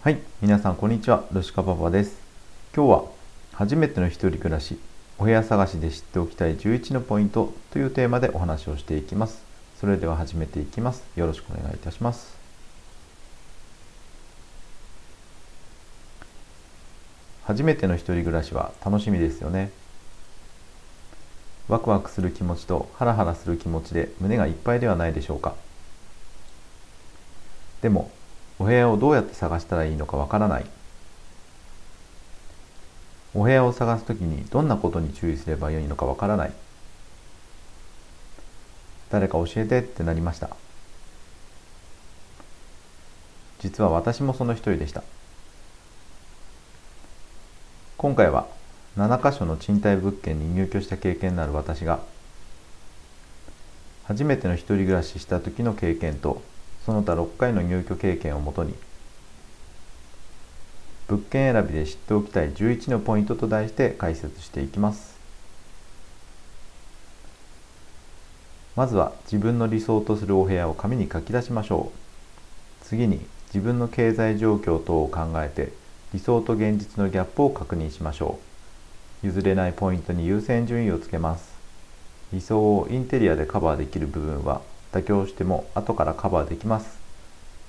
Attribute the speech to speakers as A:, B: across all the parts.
A: はい、皆さんこんにちは、ルシカパパです。今日は初めての一人暮らし、お部屋探しで知っておきたい11のポイントというテーマでお話をしていきます。それでは始めていきます。よろしくお願いいたします。初めての一人暮らしは楽しみですよね。ワクワクする気持ちとハラハラする気持ちで胸がいっぱいではないでしょうか。でもお部屋をどうやって探したらいいのかわからない。お部屋を探すときにどんなことに注意すればいいのかわからない。誰か教えてってなりました。実は私もその一人でした。今回は7カ所の賃貸物件に入居した経験のある私が初めての一人暮らしした時の経験とその他6回の入居経験をもとに物件選びで知っておきたい11のポイントと題して解説していきます。まずは自分の理想とするお部屋を紙に書き出しましょう。次に自分の経済状況等を考えて理想と現実のギャップを確認しましょう。譲れないポイントに優先順位をつけます。理想をインテリアでカバーできる部分は妥協しても後からカバーできます。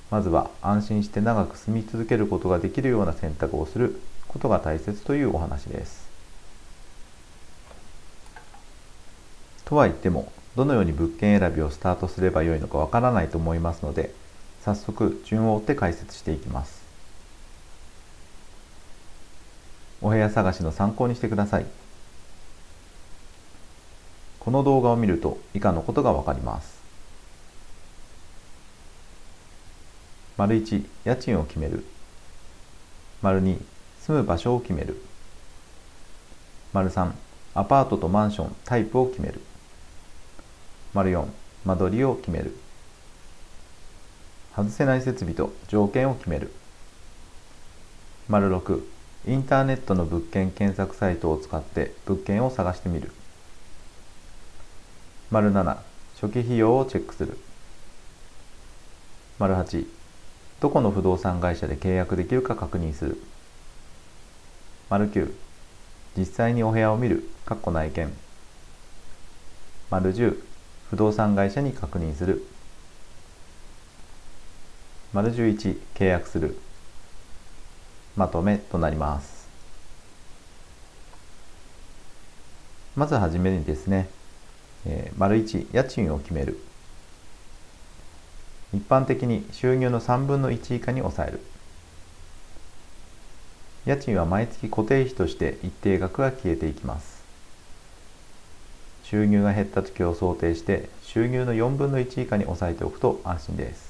A: まずは安心して長く住み続けることができるような選択をすることが大切というお話です。とは言ってもどのように物件選びをスタートすればよいのかわからないと思いますので早速順を追って解説していきます。お部屋探しの参考にしてください。この動画を見ると以下のことがわかります。丸1家賃を決める。丸2住む場所を決める。丸3アパートとマンションタイプを決める。丸4間取りを決める。外せない設備と条件を決める。丸6インターネットの物件検索サイトを使って物件を探してみる。丸7初期費用をチェックする。丸8どこの不動産会社で契約できるか確認する。丸9実際にお部屋を見る。かっこ内見。丸10不動産会社に確認する。丸11契約する。まとめとなります。まずはじめにですね、えー、丸1家賃を決める。一般的に収入の3分の1以下に抑える。家賃は毎月固定費として一定額が消えていきます。収入が減った時を想定して収入の4分の1以下に抑えておくと安心です。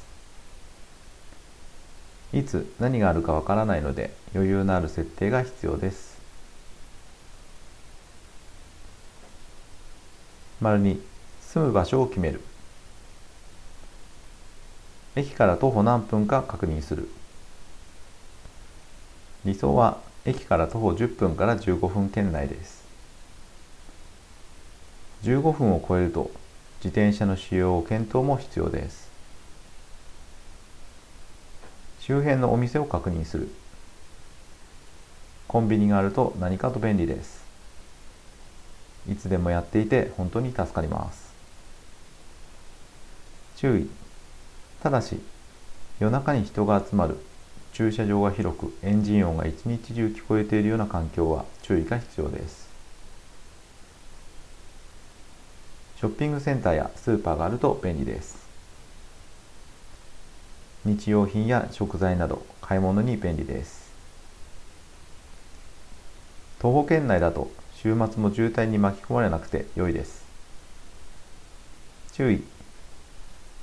A: いつ何があるかわからないので余裕のある設定が必要です。丸2住む場所を決める。駅から徒歩何分か確認する。理想は駅から徒歩10分から15分圏内です。15分を超えると自転車の使用を検討も必要です。周辺のお店を確認する。コンビニがあると何かと便利です。いつでもやっていて本当に助かります。注意。ただし夜中に人が集まる。駐車場が広くエンジン音が一日中聞こえているような環境は注意が必要です。ショッピングセンターやスーパーがあると便利です。日用品や食材など買い物に便利です。徒歩圏内だと週末も渋滞に巻き込まれなくて良いです。注意。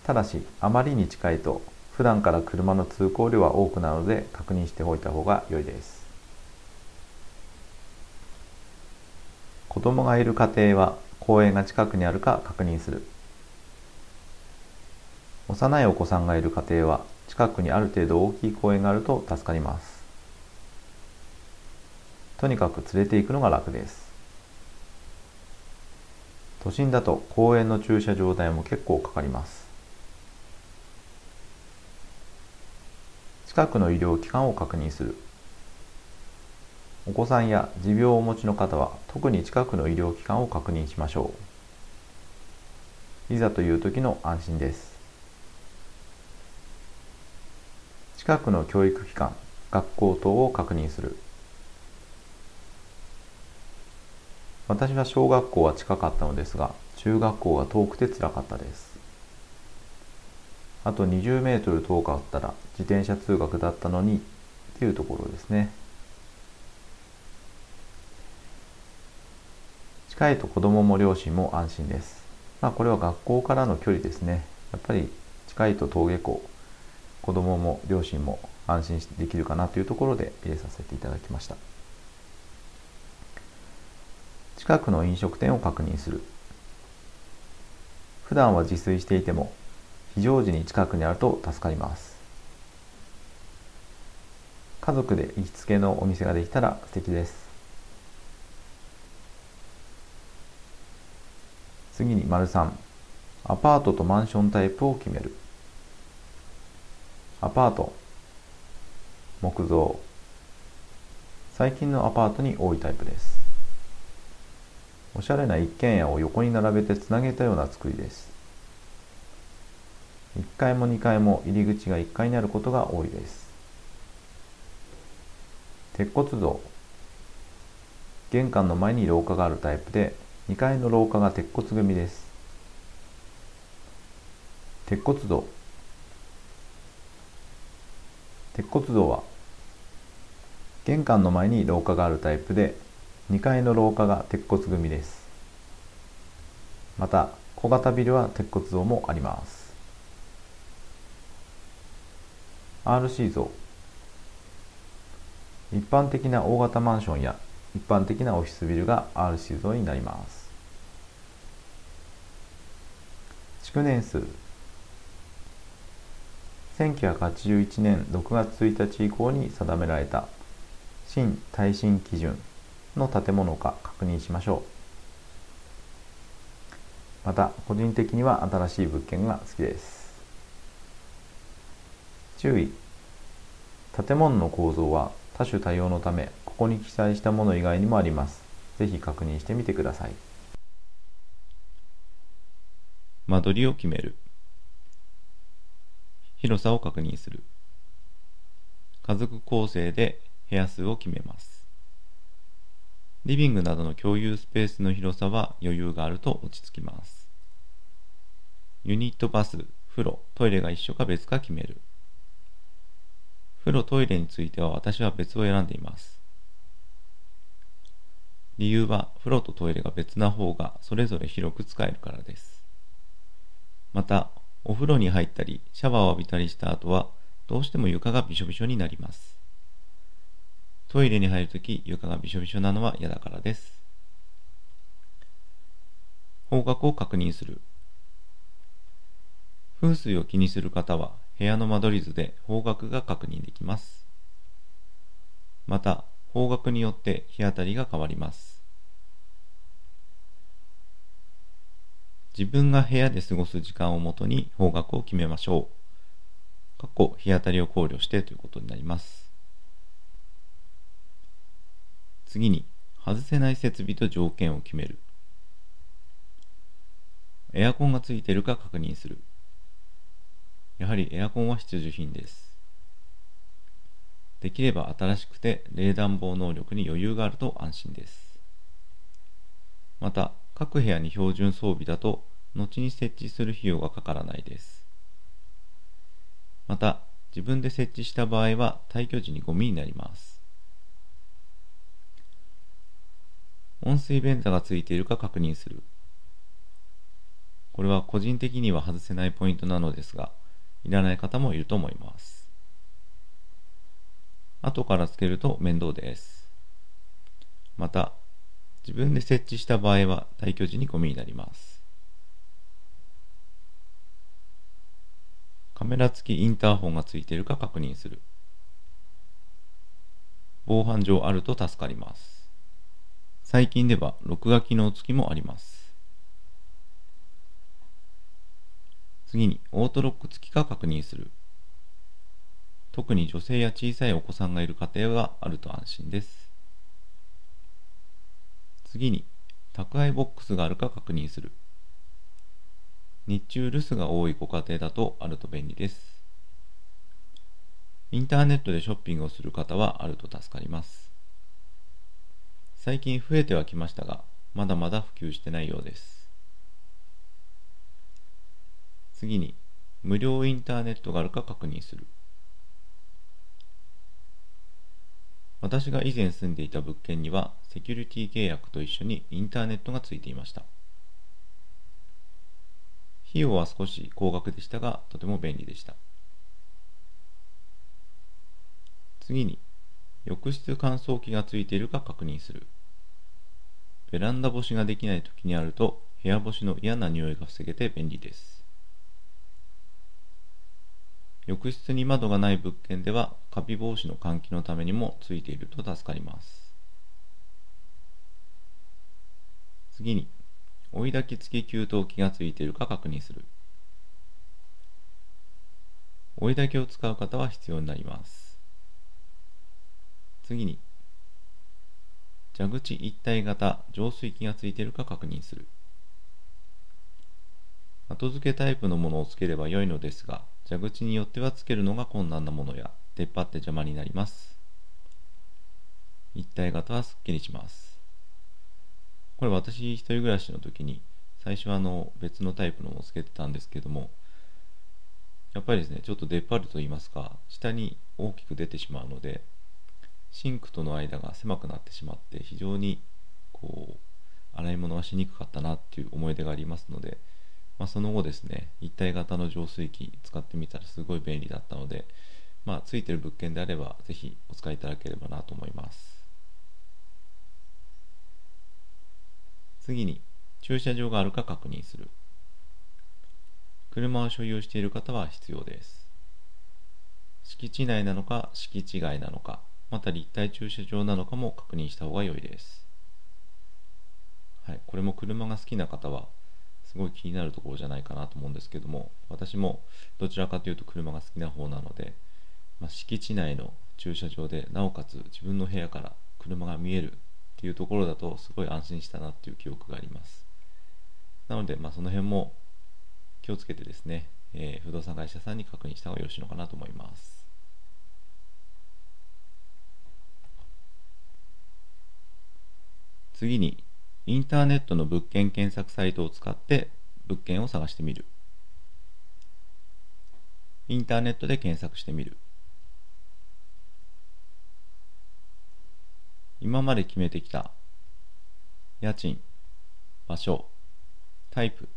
A: ただしあまりに近いと普段から車の通行量は多くなるので確認しておいた方が良いです。子供がいる家庭は公園が近くにあるか確認する。幼いお子さんがいる家庭は近くにある程度大きい公園があると助かります。とにかく連れて行くのが楽です。都心だと公園の駐車場代も結構かかります。近くの医療機関を確認する。お子さんや持病をお持ちの方は特に近くの医療機関を確認しましょう。いざという時の安心です。近くの教育機関学校等を確認する。私は小学校は近かったのですが中学校が遠くてつらかったです。あと20メートル遠かったら自転車通学だったのにっていうところですね。近いと子供も両親も安心です。まあこれは学校からの距離ですね。やっぱり近いと登下校子供も両親も安心できるかなというところで入れさせていただきました。近くの飲食店を確認する。普段は自炊していても非常時に近くにあると助かります。家族で行きつけのお店ができたら素敵です。次に丸3アパートとマンションタイプを決める。アパート。木造。最近のアパートに多いタイプです。おしゃれな一軒家を横に並べてつなげたような作りです。1階も2階も入り口が1階にあることが多いです。鉄骨造玄関の前に廊下があるタイプで2階の廊下が鉄骨組です。鉄骨造鉄骨造は玄関の前に廊下があるタイプで2階の廊下が鉄骨組です。また小型ビルは鉄骨造もあります。RC 像。一般的な大型マンションや一般的なオフィスビルが RC 像になります。築年数。1981年6月1日以降に定められた新耐震基準の建物か確認しましょう。また個人的には新しい物件が好きです。注意。建物の構造は多種多様のためここに記載したもの以外にもあります。ぜひ確認してみてください。
B: 間取りを決める。広さを確認する。家族構成で部屋数を決めます。リビングなどの共有スペースの広さは余裕があると落ち着きます。ユニットバス風呂トイレが一緒か別か決める。風呂トイレについては私は別を選んでいます。理由は風呂とトイレが別な方がそれぞれ広く使えるからです。また、お風呂に入ったりシャワーを浴びたりした後はどうしても床がびしょびしょになります。トイレに入るとき床がびしょびしょなのは嫌だからです。方角を確認する。風水を気にする方は部屋の間取り図で方角が確認できます。また、方角によって日当たりが変わります。自分が部屋で過ごす時間をもとに方角を決めましょう。過去日当たりを考慮してということになります。次に、外せない設備と条件を決める。エアコンがついているか確認する。やはりエアコンは必需品です。できれば新しくて冷暖房能力に余裕があると安心です。また、各部屋に標準装備だと、後に設置する費用がかからないです。また、自分で設置した場合は退去時にゴミになります。温水便座がついているか確認する。これは個人的には外せないポイントなのですが、いらない方もいると思います。後からつけると面倒です。また、自分で設置した場合は退去時にゴミになります。カメラ付きインターホンがついているか確認する。防犯上あると助かります。最近では録画機能付きもあります。次にオートロック付きか確認する。特に女性や小さいお子さんがいる家庭はあると安心です。次に宅配ボックスがあるか確認する。日中留守が多いご家庭だとあると便利です。インターネットでショッピングをする方はあると助かります。最近増えてはきましたがまだまだ普及してないようです。次に無料インターネットがあるか確認する。私が以前住んでいた物件にはセキュリティ契約と一緒にインターネットがついていました。費用は少し高額でしたがとても便利でした。次に浴室乾燥機がついているか確認する。ベランダ干しができない時にあると部屋干しの嫌な匂いが防げて便利です。浴室に窓がない物件ではカビ防止の換気のためにもついていると助かります。次に追い焚き付き給湯器がついているか確認する。追い焚きを使う方は必要になります。次に蛇口一体型浄水器がついているか確認する。後付けタイプのものをつければ良いのですが蛇口によってはつけるのが困難なものや出っ張って邪魔になります。一体型はすっきりします。これ私一人暮らしの時に最初はあの別のタイプのもつけてたんですけどもやっぱりですねちょっと出っ張ると言いますか下に大きく出てしまうのでシンクとの間が狭くなってしまって非常にこう洗い物がしにくかったなっていう思い出がありますので、まあ、その後ですね一体型の浄水器使ってみたらすごい便利だったので、まあ、ついてる物件であればぜひお使いいただければなと思います。次に駐車場があるか確認する。車を所有している方は必要です。敷地内なのか敷地外なのかまた立体駐車場なのかも確認した方が良いです。はい、これも車が好きな方はすごい気になるところじゃないかなと思うんですけども私もどちらかというと車が好きな方なので、まあ、敷地内の駐車場でなおかつ自分の部屋から車が見えるっていうところだとすごい安心したなっていう記憶があります。なので、まあ、その辺も気をつけてですね、えー、不動産会社さんに確認した方がよろしいのかなと思います。次にインターネットの物件検索サイトを使って物件を探してみる。インターネットで検索してみる。今まで決めてきた家賃場所タイプ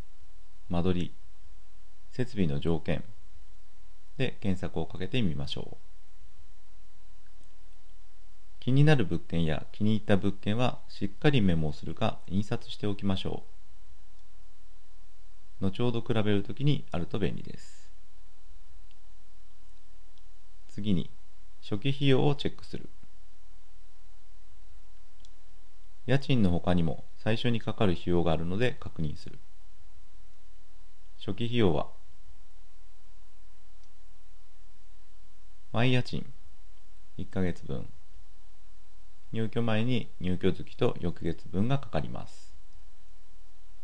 B: 間取り設備の条件で検索をかけてみましょう。気になる物件や気に入った物件はしっかりメモをするか印刷しておきましょう。後ほど比べるときにあると便利です。次に初期費用をチェックする。家賃の他にも最初にかかる費用があるので確認する。初期費用は毎家賃1ヶ月分入居前に入居月と翌月分がかかります。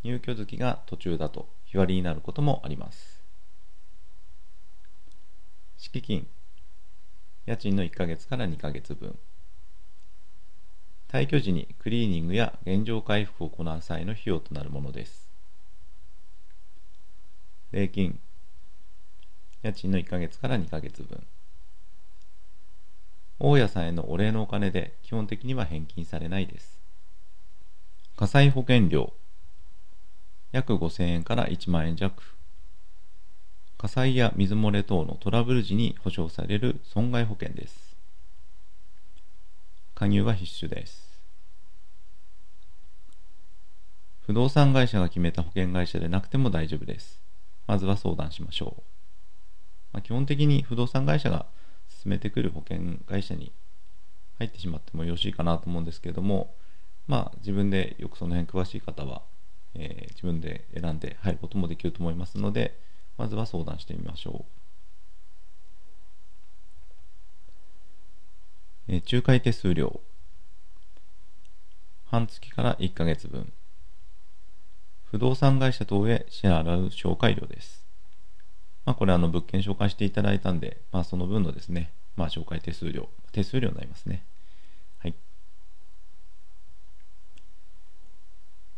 B: 入居月が途中だと日割りになることもあります。敷金、家賃の1ヶ月から2ヶ月分。退去時にクリーニングや原状回復を行う際の費用となるものです。礼金、家賃の1ヶ月から2ヶ月分。大家さんへのお礼のお金で基本的には返金されないです。火災保険料約5000円から1万円弱。火災や水漏れ等のトラブル時に保証される損害保険です。加入は必須です。不動産会社が決めた保険会社でなくても大丈夫です。まずは相談しましょう、まあ、基本的に不動産会社が進めてくる保険会社に入ってしまってもよろしいかなと思うんですけれども、まあ、自分でよくその辺詳しい方は、えー、自分で選んで入ることもできると思いますので、まずは相談してみましょう。え仲介手数料。半月から1ヶ月分。不動産会社等へ支払う紹介料です。まあこれあの物件紹介していただいたんでまあその分のですねまあ紹介手数料手数料になりますね。はい。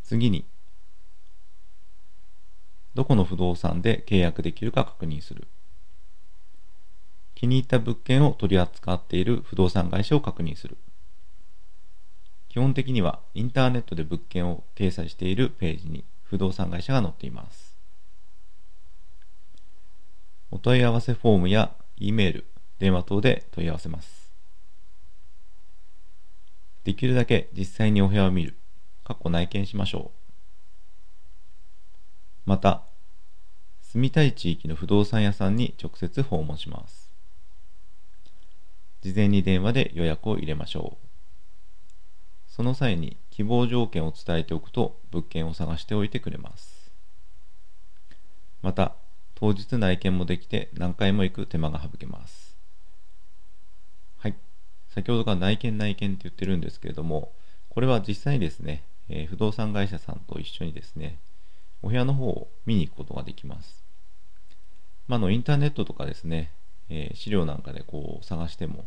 B: 次にどこの不動産で契約できるか確認する。気に入った物件を取り扱っている不動産会社を確認する。基本的にはインターネットで物件を掲載しているページに不動産会社が載っています。お問い合わせフォームや E メール、電話等で問い合わせますできるだけ実際にお部屋を見る、かっこ内見しましょうまた住みたい地域の不動産屋さんに直接訪問します事前に電話で予約を入れましょう。その際に希望条件を伝えておくと物件を探しておいてくれます。また、当日内見もできて何回も行く手間が省けます。はい。先ほどから内見内見って言ってるんですけれども、これは実際にですね、えー、不動産会社さんと一緒にですね、お部屋の方を見に行くことができます。まあ、のインターネットとかですね、えー、資料なんかでこう探しても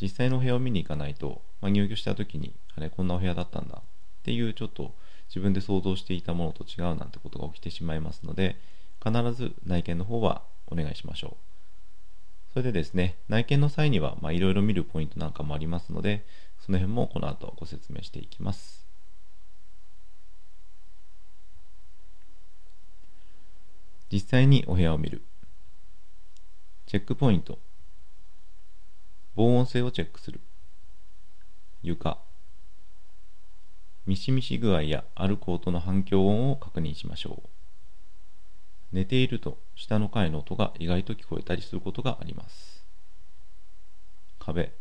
B: 実際のお部屋を見に行かないと、まあ、入居した時にあれこんなお部屋だったんだっていうちょっと自分で想像していたものと違うなんてことが起きてしまいますので必ず内見の方はお願いしましょう。それでですね内見の際にはいろいろ見るポイントなんかもありますのでその辺もこの後ご説明していきます。実際にお部屋を見る。チェックポイント。防音性をチェックする。床。ミシミシ具合やあるコートの反響音を確認しましょう。寝ていると下の階の音が意外と聞こえたりすることがあります。壁。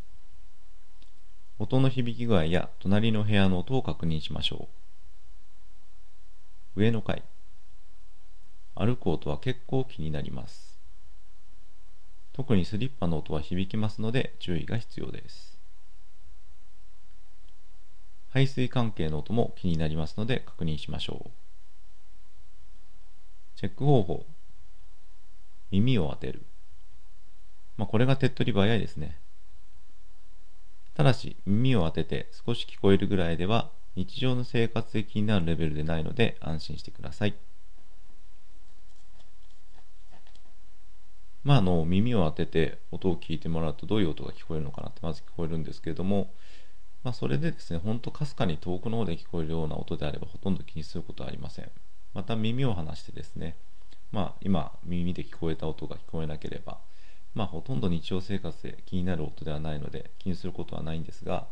B: 音の響き具合や隣の部屋の音を確認しましょう。上の階。歩く音は結構気になります。特にスリッパの音は響きますので注意が必要です。排水関係の音も気になりますので確認しましょう。チェック方法。耳を当てる。まあ、これが手っ取り早いですね。ただし耳を当てて少し聞こえるぐらいでは日常の生活で気になるレベルでないので安心してください。まあ、あの耳を当てて音を聞いてもらうとどういう音が聞こえるのかなってまず聞こえるんですけれども、まあ、それでですね、ほんとかすかに遠くの方で聞こえるような音であればほとんど気にすることはありません。また耳を離してですね、まあ、今耳で聞こえた音が聞こえなければ、まあ、ほとんど日常生活で気になる音ではないので気にすることはないんですが、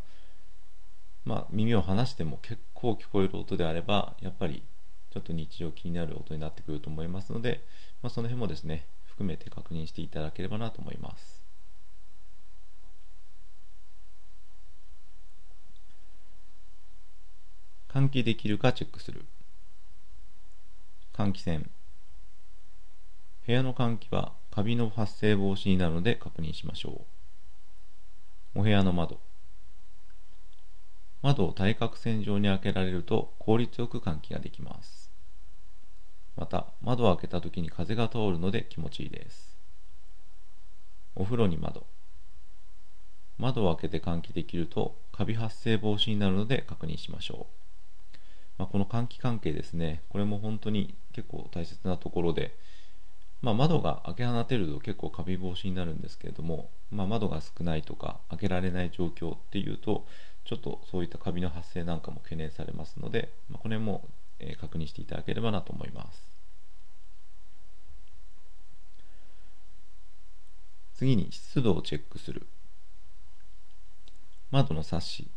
B: まあ、耳を離しても結構聞こえる音であればやっぱりちょっと日常気になる音になってくると思いますので、まあ、その辺もですね含めて確認していただければなと思います。換気できるかチェックする。換気扇。部屋の換気はカビの発生防止になるので確認しましょう。お部屋の窓。窓を対角線上に開けられると効率よく換気ができます。また窓を開けた時に風が通るので気持ちいいですお風呂に窓窓を開けて換気できるとカビ発生防止になるので確認しましょう、まあ、この換気関係ですねこれも本当に結構大切なところで、まあ、窓が開け放てると結構カビ防止になるんですけれども、まあ、窓が少ないとか開けられない状況っていうとちょっとそういったカビの発生なんかも懸念されますので、まあ、これも確認していただければなと思います。次に湿度をチェックする。窓のサッシ。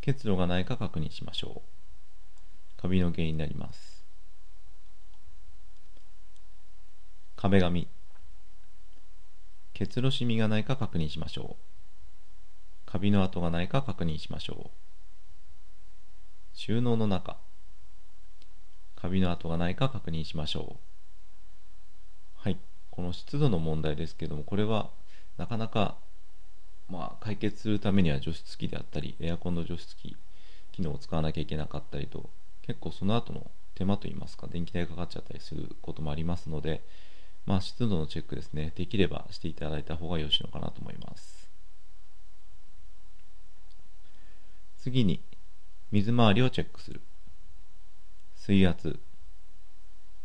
B: 結露がないか確認しましょう。カビの原因になります。壁紙。結露シミがないか確認しましょう。カビの跡がないか確認しましょう。収納の中。カビの跡がないか確認しましょう。はい。この湿度の問題ですけども、これはなかなかまあ、解決するためには除湿機であったりエアコンの除湿機機能を使わなきゃいけなかったりと結構その後の手間といいますか電気代かかっちゃったりすることもありますので、まあ、湿度のチェックですね。できればしていただいた方がよろしいのかなと思います。次に水回りをチェックする。水圧。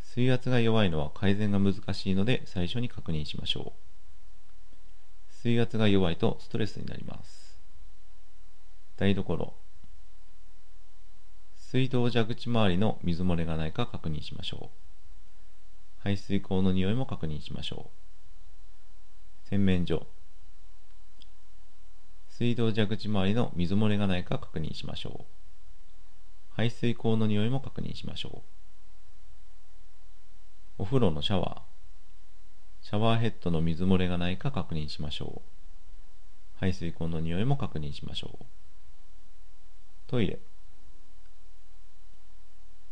B: 水圧が弱いのは改善が難しいので最初に確認しましょう。水圧が弱いとストレスになります。台所。水道蛇口周りの水漏れがないか確認しましょう。排水口の匂いも確認しましょう。洗面所。水道蛇口周りの水漏れがないか確認しましょう。排水口の匂いも確認しましょう。お風呂のシャワー。シャワーヘッドの水漏れがないか確認しましょう。排水口の匂いも確認しましょう。トイレ。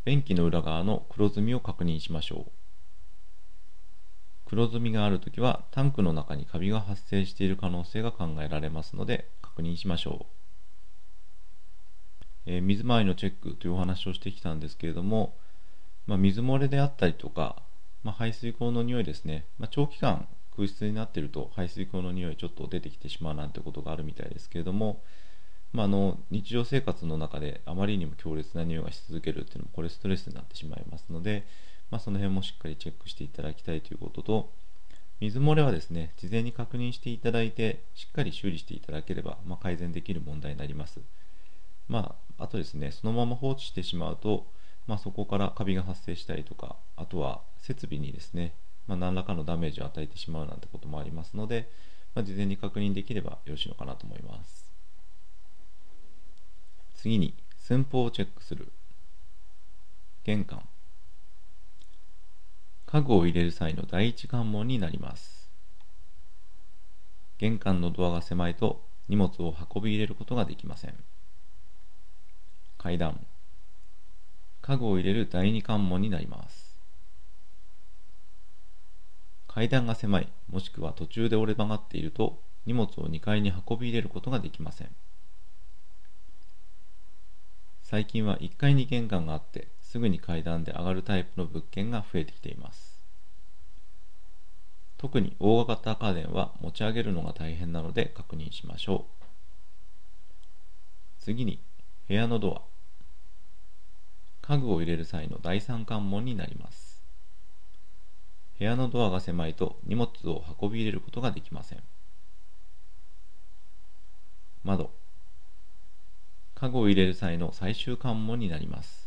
B: 便器の裏側の黒ずみを確認しましょう。黒ずみがあるときはタンクの中にカビが発生している可能性が考えられますので確認しましょう、えー、水回りのチェックというお話をしてきたんですけれども、まあ、水漏れであったりとか、まあ、排水口の匂いですね、まあ、長期間空室になっていると排水口の匂いちょっと出てきてしまうなんてことがあるみたいですけれども、まあ、あの日常生活の中であまりにも強烈な匂いがし続けるっていうのもこれストレスになってしまいますので、まあ、その辺もしっかりチェックしていただきたいということと水漏れはですね事前に確認していただいてしっかり修理していただければ、まあ、改善できる問題になります。まああとですねそのまま放置してしまうと、まあ、そこからカビが発生したりとかあとは設備にですね、まあ、何らかのダメージを与えてしまうなんてこともありますので、まあ、事前に確認できればよろしいのかなと思います。次に寸法をチェックする。玄関。家具を入れる際の第一関門になります。玄関のドアが狭いと荷物を運び入れることができません。階段。家具を入れる第二関門になります。階段が狭いもしくは途中で折れ曲がっていると荷物を2階に運び入れることができません。最近は1階に玄関があってすぐに階段で上がるタイプの物件が増えてきています。特に大型家電は持ち上げるのが大変なので確認しましょう。次に部屋のドア。家具を入れる際の第三関門になります。部屋のドアが狭いと荷物を運び入れることができません。窓。家具を入れる際の最終関門になります。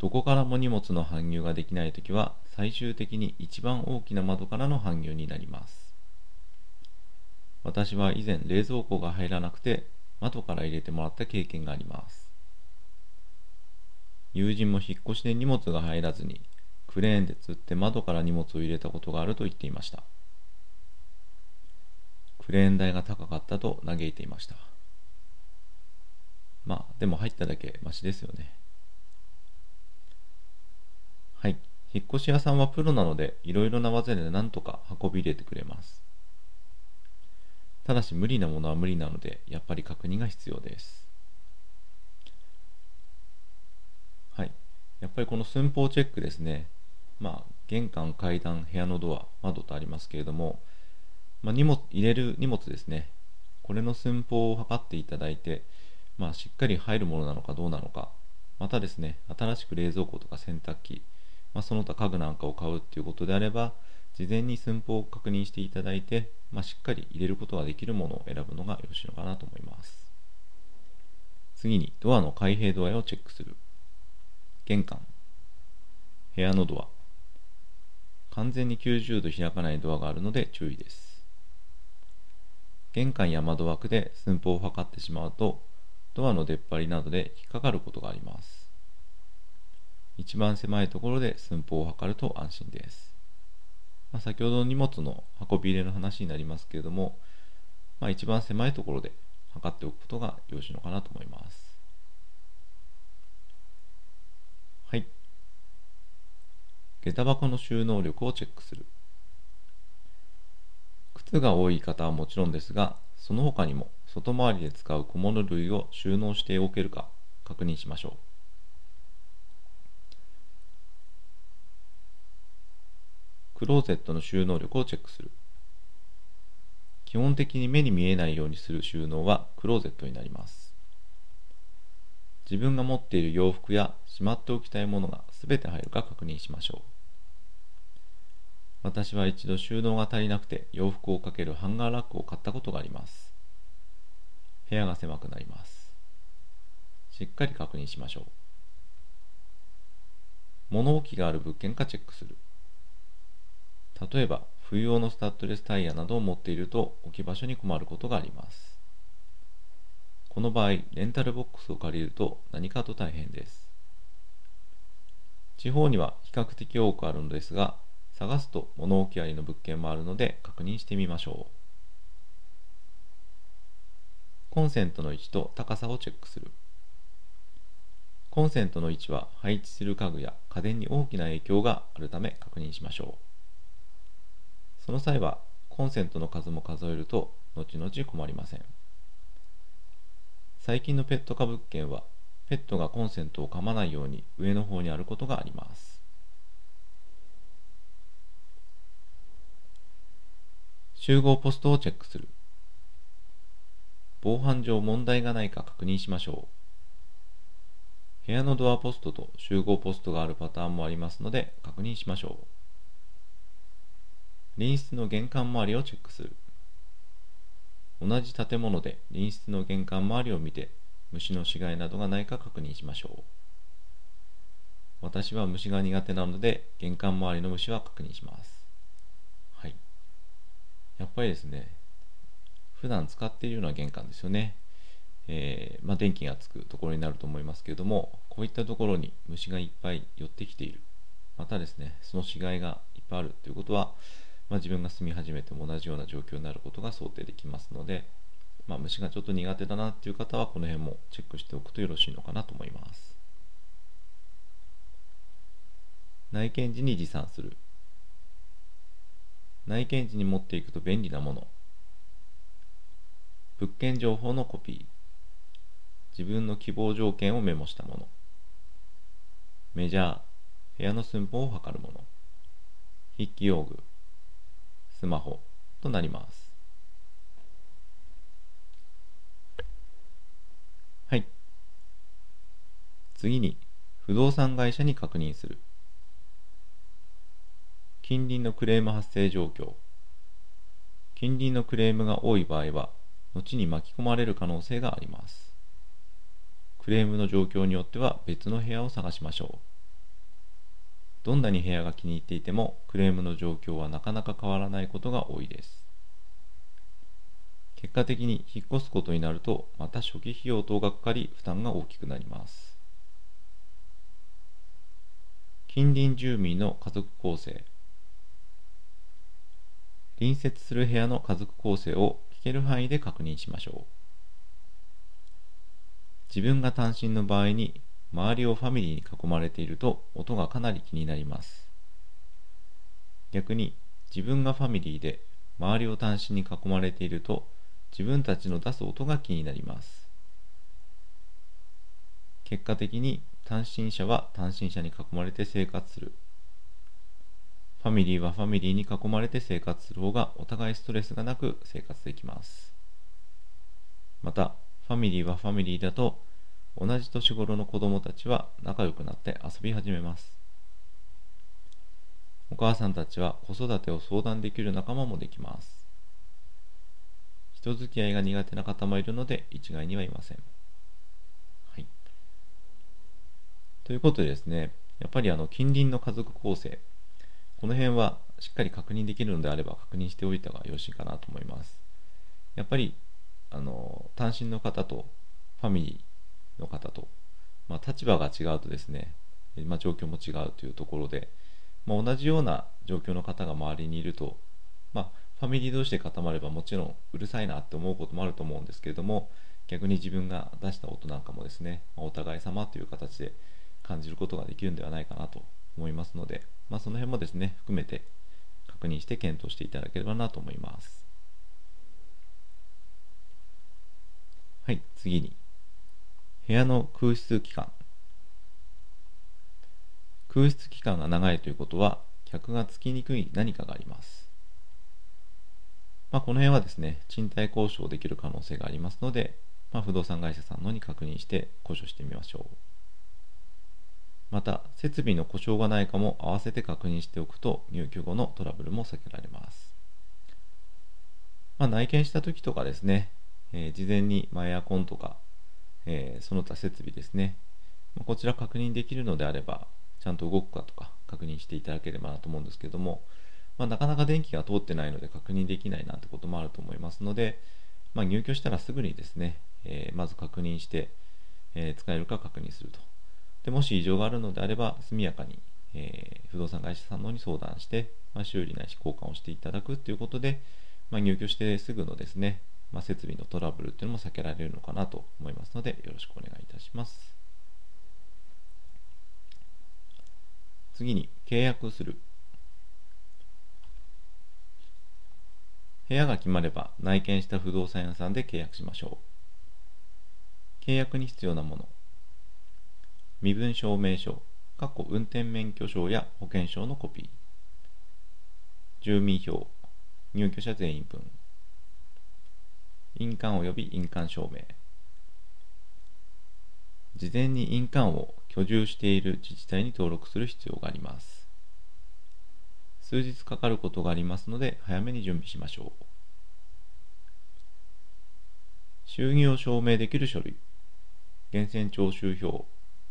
B: どこからも荷物の搬入ができないときは最終的に一番大きな窓からの搬入になります。私は以前冷蔵庫が入らなくて窓から入れてもらった経験があります。友人も引っ越しで荷物が入らずにクレーンで吊って窓から荷物を入れたことがあると言っていました。クレーン代が高かったと嘆いていました。まあ、でも入っただけマシですよね。はい。引っ越し屋さんはプロなので、いろいろな技で何とか運び入れてくれます。ただし無理なものは無理なので、やっぱり確認が必要です。はい。やっぱりこの寸法チェックですね。まあ、玄関、階段、部屋のドア、窓とありますけれども、まあ、荷物、入れる荷物ですね。これの寸法を測っていただいて、まあ、しっかり入るものなのかどうなのか、またですね、新しく冷蔵庫とか洗濯機、まあ、その他家具なんかを買うっていうことであれば、事前に寸法を確認していただいて、まあ、しっかり入れることができるものを選ぶのがよろしいのかなと思います。次に、ドアの開閉度合いをチェックする。玄関、部屋のドア、完全に90度開かないドアがあるので注意です。玄関や窓枠で寸法を測ってしまうとドアの出っ張りなどで引っかかることがあります。一番狭いところで寸法を測ると安心です。まあ、先ほどの荷物の運び入れの話になりますけれども、まあ、一番狭いところで測っておくことがよろしいのかなと思います。はい。下駄箱の収納力をチェックする。靴が多い方はもちろんですがその他にも外回りで使う小物類を収納しておけるか確認しましょうクローゼットの収納力をチェックする。基本的に目に見えないようにする収納はクローゼットになります。自分が持っている洋服やしまっておきたいものが全て入るか確認しましょう。私は一度収納が足りなくて洋服をかけるハンガーラックを買ったことがあります。部屋が狭くなります。しっかり確認しましょう。物置がある物件かチェックする。例えば冬用のスタッドレスタイヤなどを持っていると置き場所に困ることがあります。この場合レンタルボックスを借りると何かと大変です。地方には比較的多くあるのですが探すと物置ありの物件もあるので確認してみましょう。コンセントの位置と高さをチェックする。コンセントの位置は配置する家具や家電に大きな影響があるため確認しましょう。その際はコンセントの数も数えると後々困りません。最近のペット可物件はペットがコンセントを噛まないように上の方にあることがあります。集合ポストをチェックする。防犯上問題がないか確認しましょう。部屋のドアポストと集合ポストがあるパターンもありますので確認しましょう。隣室の玄関周りをチェックする。同じ建物で隣室の玄関周りを見て虫の死骸などがないか確認しましょう。私は虫が苦手なので玄関周りの虫は確認します。はい。やっぱりですね普段使っているような玄関ですよね。えー、まあ、電気がつくところになると思いますけれどもこういったところに虫がいっぱい寄ってきている。またですねその死骸がいっぱいあるということはまあ、自分が住み始めても同じような状況になることが想定できますので、まあ、虫がちょっと苦手だなっていう方はこの辺もチェックしておくとよろしいのかなと思います。内見時に持参する。内見時に持っていくと便利なもの。物件情報のコピー。自分の希望条件をメモしたもの。メジャー。部屋の寸法を測るもの。筆記用具。スマホとなります。はい。次に、不動産会社に確認する。近隣のクレーム発生状況。近隣のクレームが多い場合は、後に巻き込まれる可能性があります。クレームの状況によっては別の部屋を探しましょう。どんなに部屋が気に入っていてもクレームの状況はなかなか変わらないことが多いです。結果的に引っ越すことになるとまた初期費用等がかかり負担が大きくなります。近隣住民の家族構成。隣接する部屋の家族構成を聞ける範囲で確認しましょう。自分が単身の場合に周りをファミリーに囲まれていると音がかなり気になります。逆に自分がファミリーで周りを単身に囲まれていると自分たちの出す音が気になります。結果的に単身者は単身者に囲まれて生活する。ファミリーはファミリーに囲まれて生活する方がお互いストレスがなく生活できます。またファミリーはファミリーだと同じ年頃の子供たちは仲良くなって遊び始めます。お母さんたちは子育てを相談できる仲間もできます。人付き合いが苦手な方もいるので一概にはいません。はい。ということでですねやっぱりあの近隣の家族構成この辺はしっかり確認できるのであれば確認しておいた方がよろしいかなと思います。やっぱりあの単身の方とファミリーの方と、まあ、立場が違うとですね、まあ、状況も違うというところで、まあ、同じような状況の方が周りにいると、まファミリー同士で固まればもちろんうるさいなって思うこともあると思うんですけれども逆に自分が出した音なんかもですね、まお互い様という形で感じることができるんではないかなと思いますので、まその辺もですね含めて確認して検討していただければなと思います。はい、次に部屋の空室期間空室期間が長いということは客がつきにくい何かがありますまあ、この辺はですね、賃貸交渉できる可能性がありますので、まあ、不動産会社さんのに確認して交渉してみましょう。また、設備の故障がないかも合わせて確認しておくと入居後のトラブルも避けられます。まあ、内見した時とかですね、えー、事前に、まエアコンとか、えー、その他設備ですね、まこちら確認できるのであれば、ちゃんと動くかとか確認していただければなと思うんですけども、まあ、なかなか電気が通ってないので確認できないなんてこともあると思いますので、まあ、入居したらすぐにですね、えー、まず確認して、えー、使えるか確認すると。でもし異常があるのであれば、速やかに、え、不動産会社さんの方に相談して、まあ、修理ないし交換をしていただくということで、ま、入居してすぐのですね、まあ、設備のトラブルっていうのも避けられるのかなと思いますので、よろしくお願いいたします。次に、契約する。部屋が決まれば内見した不動産屋さんで契約しましょう。契約に必要なもの。身分証明書、過去運転免許証や保険証のコピー。住民票、入居者全員分。印鑑及び印鑑証明。事前に印鑑を居住している自治体に登録する必要があります。数日かかることがありますので早めに準備しましょう収入を証明できる書類源泉徴収票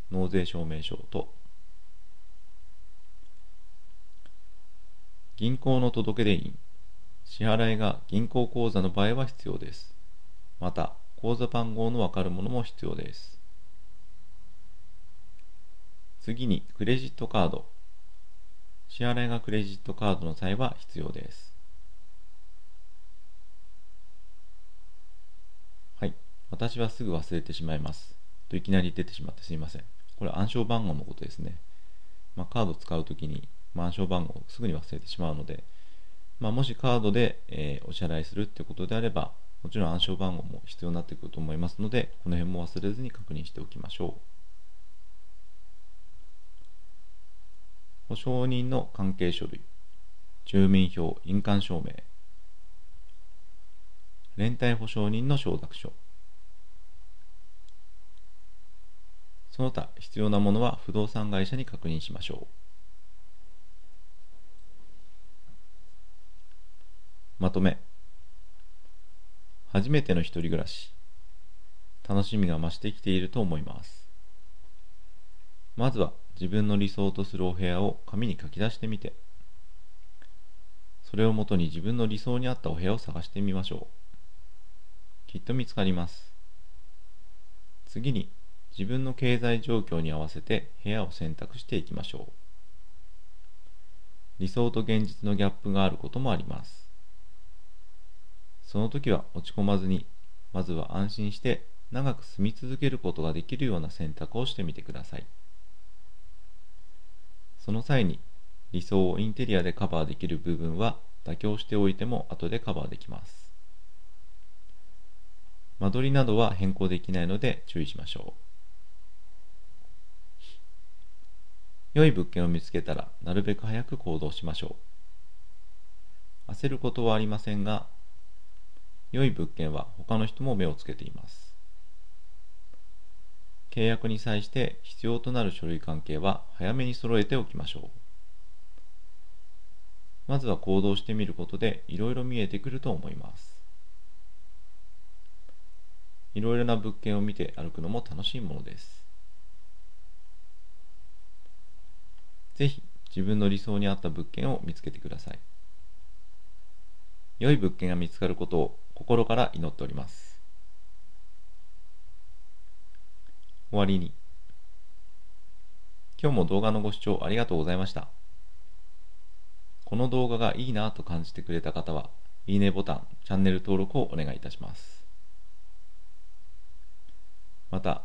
B: 納税証明書と銀行の届出印支払いが銀行口座の場合は必要ですまた口座番号のわかるものも必要です次にクレジットカード支払いがクレジットカードの際は必要です。はい。私はすぐ忘れてしまいます。といきなり出てしまってすみません。これ暗証番号のことですね。まあ、カードを使うときに、まあ、暗証番号をすぐに忘れてしまうので、まあ、もしカードで、えー、お支払いするってことであれば、もちろん暗証番号も必要になってくると思いますので、この辺も忘れずに確認しておきましょう。保証人の関係書類、住民票、印鑑証明、連帯保証人の承諾書、その他必要なものは不動産会社に確認しましょう。まとめ初めての一人暮らし。楽しみが増してきていると思います。まずは自分の理想とするお部屋を紙に書き出してみて。それをもとに自分の理想に合ったお部屋を探してみましょう。きっと見つかります。次に自分の経済状況に合わせて部屋を選択していきましょう。理想と現実のギャップがあることもあります。その時は落ち込まずにまずは安心して長く住み続けることができるような選択をしてみてください。その際に理想をインテリアでカバーできる部分は妥協しておいても後でカバーできます。間取りなどは変更できないので注意しましょう。良い物件を見つけたらなるべく早く行動しましょう。焦ることはありませんが、良い物件は他の人も目をつけています。契約に際して必要となる書類関係は早めに揃えておきましょう。まずは行動してみることでいろいろ見えてくると思います。いろいろな物件を見て歩くのも楽しいものです。ぜひ自分の理想に合った物件を見つけてください。良い物件が見つかることを心から祈っております。終わりに。今日も動画のご視聴ありがとうございました。この動画がいいなと感じてくれた方は、いいねボタン、チャンネル登録をお願いいたします。また、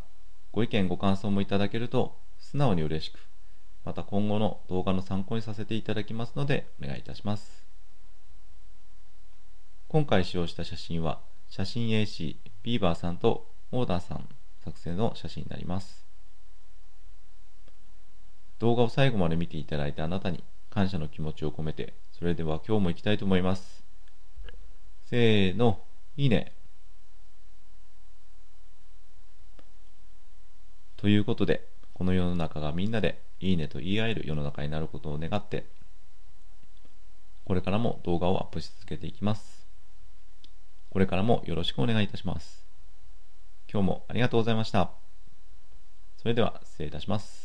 B: ご意見ご感想もいただけると素直に嬉しく、また今後の動画の参考にさせていただきますのでお願いいたします。今回使用した写真は写真 AC ビーバーさんとオーダーさん作成の写真になります。動画を最後まで見ていただいたあなたに感謝の気持ちを込めて、それでは今日も行きたいと思います。せーの、いいね。ということで、この世の中がみんなでいいねと言い合える世の中になることを願って、これからも動画をアップし続けていきます。これからもよろしくお願いいたします。今日もありがとうございました。それでは失礼いたします。